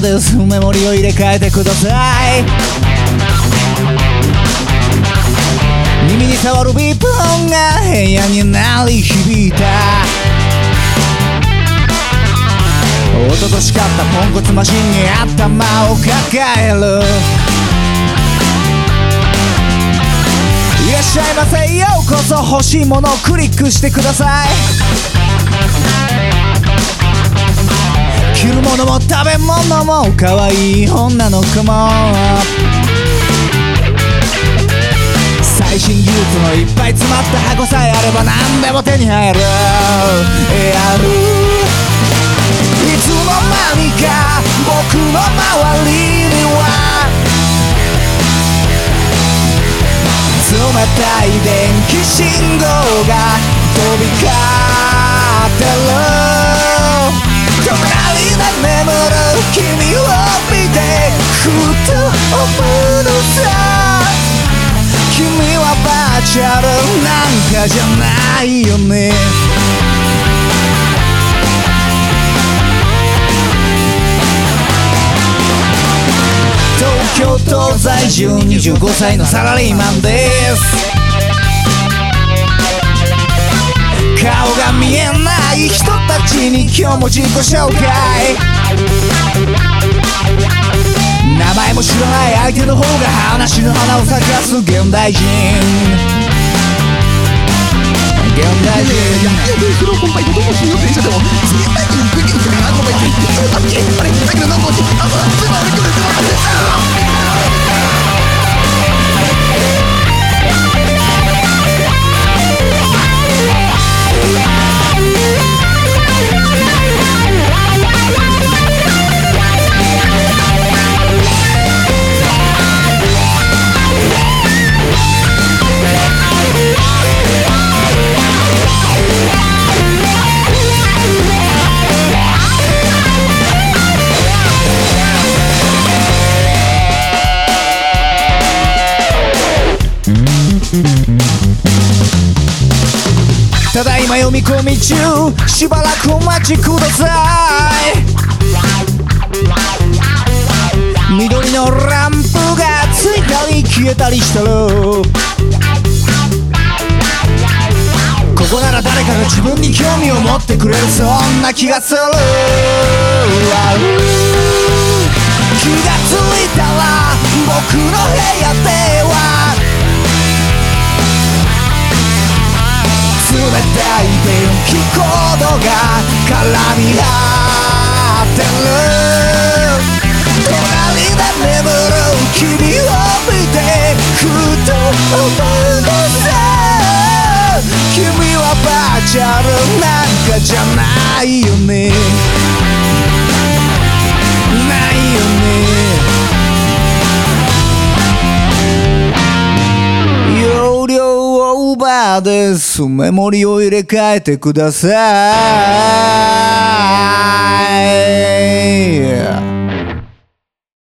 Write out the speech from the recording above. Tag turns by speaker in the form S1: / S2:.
S1: ですメモリを入れ替えてください。耳に触るビープ音が部屋に鳴り響いた。一昨年買ったポンコツマシンに頭を抱える。いらっしゃいませ。ようこそ欲しいものをクリックしてください。着るものも食べ物も可愛い女の子も。最新技術のいっぱい詰まった箱さえあれば何でも手に入る。やるいつの間にか僕の周りには冷たい電気信号が飛び交ってる。はバーチャルなんかじゃないよね。東京都在住25歳のサラリーマンです。顔が見えない人たちに今日も自己紹介。名前も知らない相手の方が話の花を咲かす現代人。現代人。
S2: フロコンパイとどもしよう電車でも次最
S1: ただいま読み込み中しばらくお待ちください。緑のランプがついたり消えたりしてる。ここなら誰かが自分に興味を持ってくれるそんな気がする。気がつい絡み合ってる。隣で眠る君を見てふと思うのさ君はバーチャルなんかじゃないよね。ないよね。容量オーバーです。メモリを入れ替えてください。Bye.